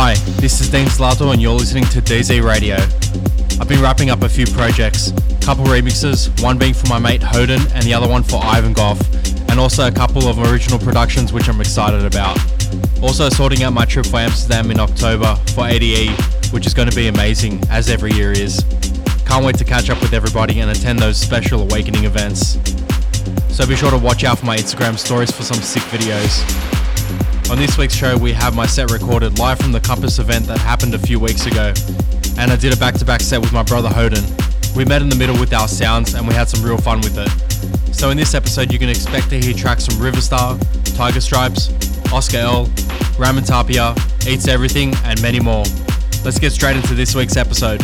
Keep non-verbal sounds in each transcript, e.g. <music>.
Hi, this is Dean Zlato and you're listening to DZ Radio. I've been wrapping up a few projects, couple remixes, one being for my mate Hoten and the other one for Ivan Gough, and also a couple of original productions which I'm excited about. Also sorting out my trip for Amsterdam in October for ADE, which is going to be amazing, as every year is. Can't wait to catch up with everybody and attend those special awakening events. So be sure to watch out for my Instagram stories for some sick videos. On this week's show, we have my set recorded live from the Compass event that happened a few weeks ago, and I did a back to back set with my brother Hoten. We met in the middle with our sounds and we had some real fun with it. So, in this episode, you can expect to hear tracks from Riva Starr, Tiger Stripes, Oscar L, Ramon Tapia, Eats Everything, and many more. Let's get straight into this week's episode.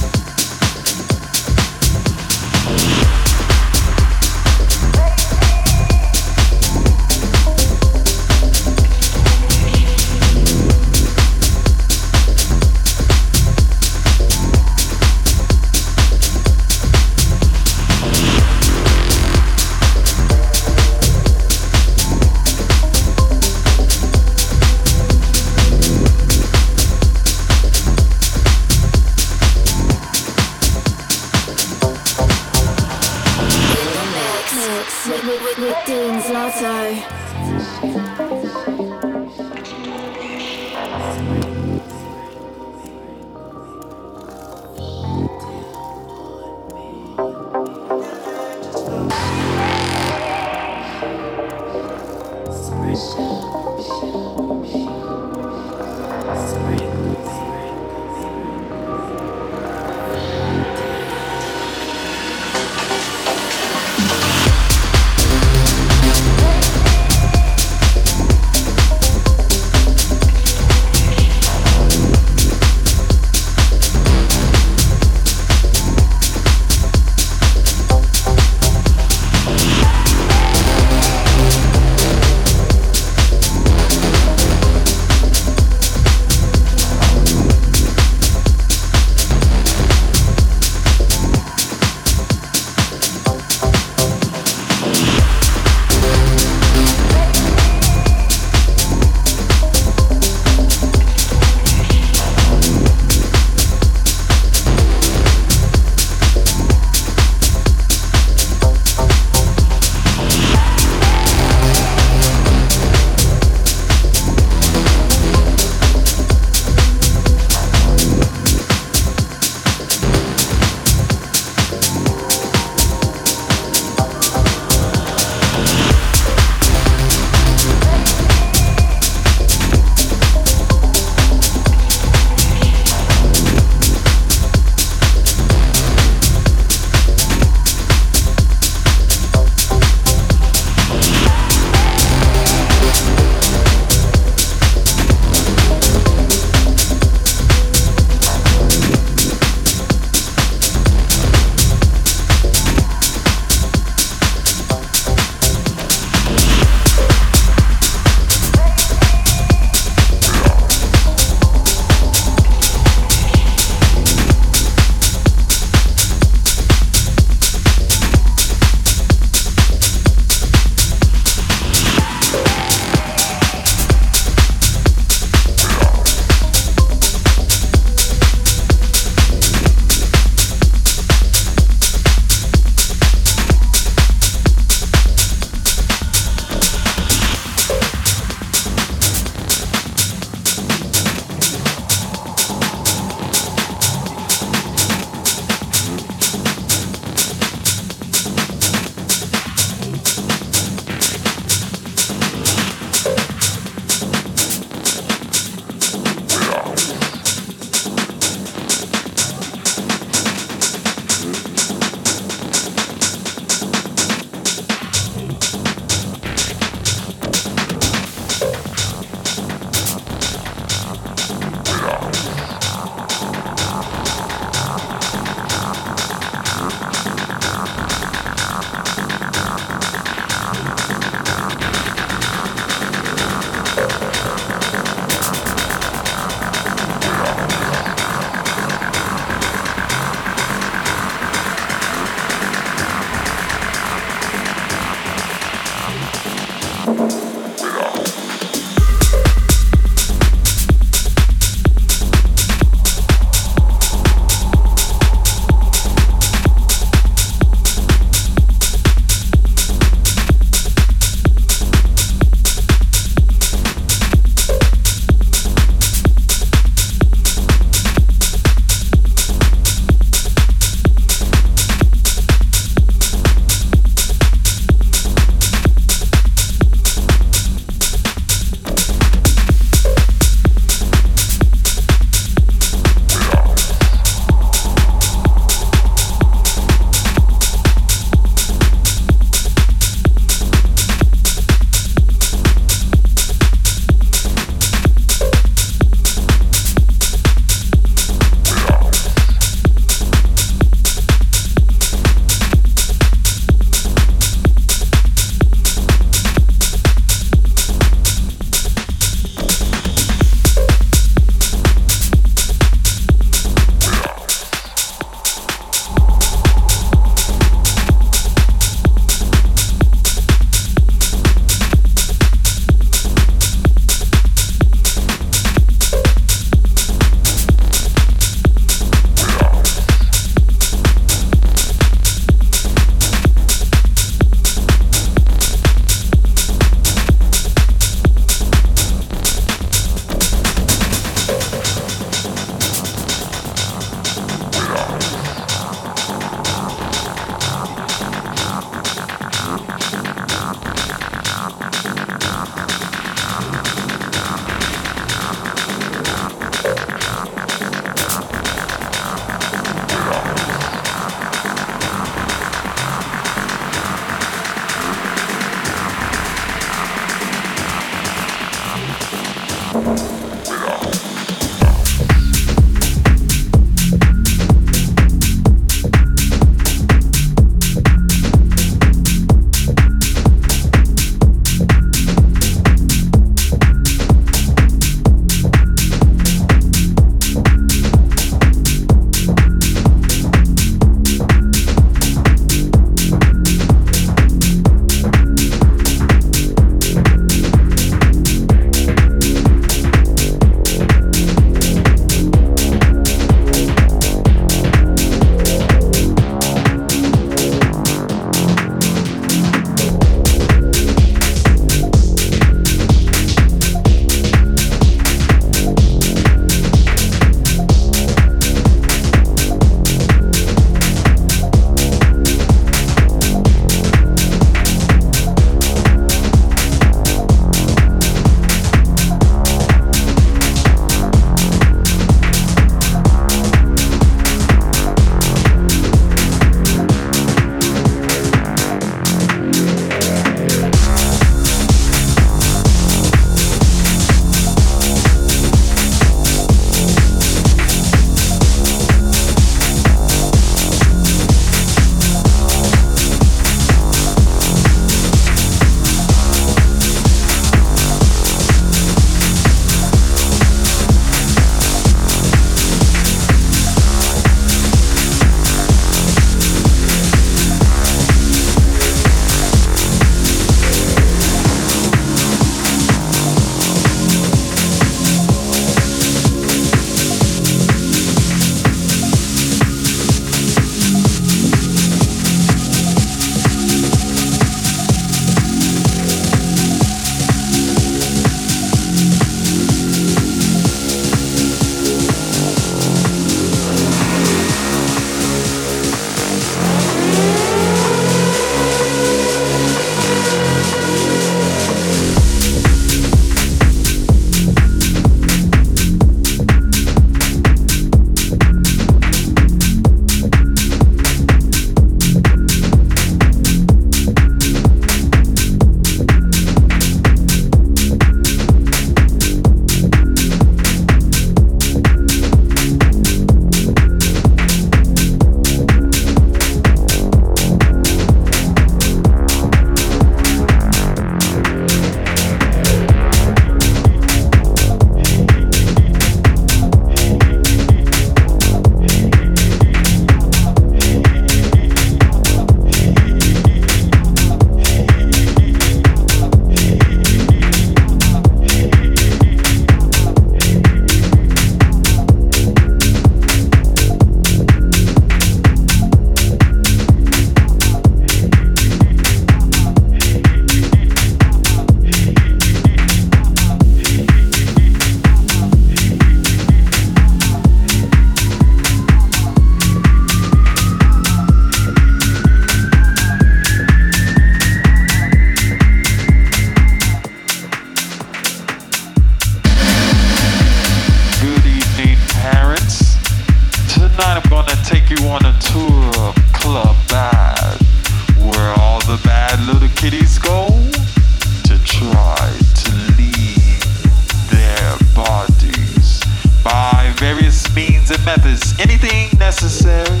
methods, anything necessary,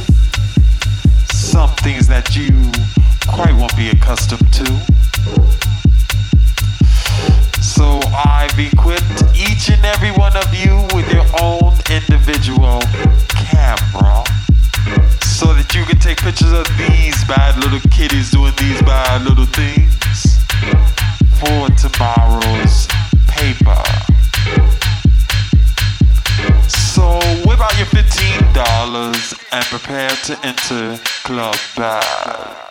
some things that you quite won't be accustomed to. So I've equipped each and every one of you with your own individual camera so that you can take pictures of these bad little kitties doing these bad little things for tomorrow. $15 and prepare to enter Club Bad.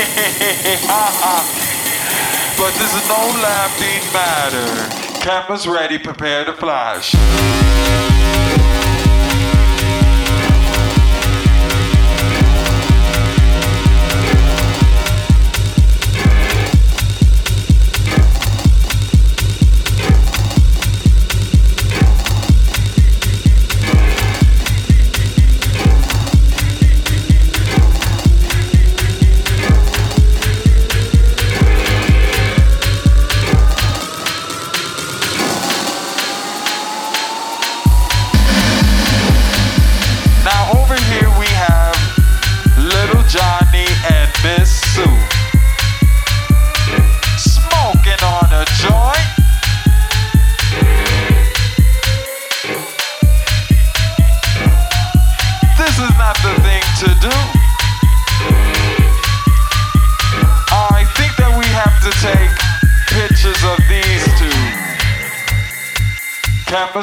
<laughs> but this is no laughing matter. Cameras ready, prepare to flash.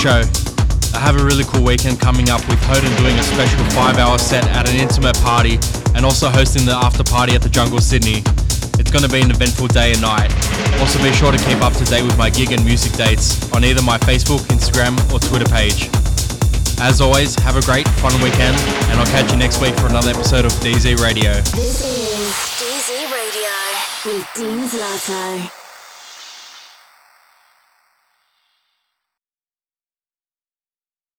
Show. I have a really cool weekend coming up with Hoten doing a special five hour set at an intimate party and also hosting the after party at the Jungle Sydney. It's going to be an eventful day and night. Also be sure to keep up to date with my gig and music dates on either my Facebook, Instagram or Twitter page. As always, have a great, fun weekend and I'll catch you next week for another episode of DZ Radio. This is DZ Radio with Dean Zlato.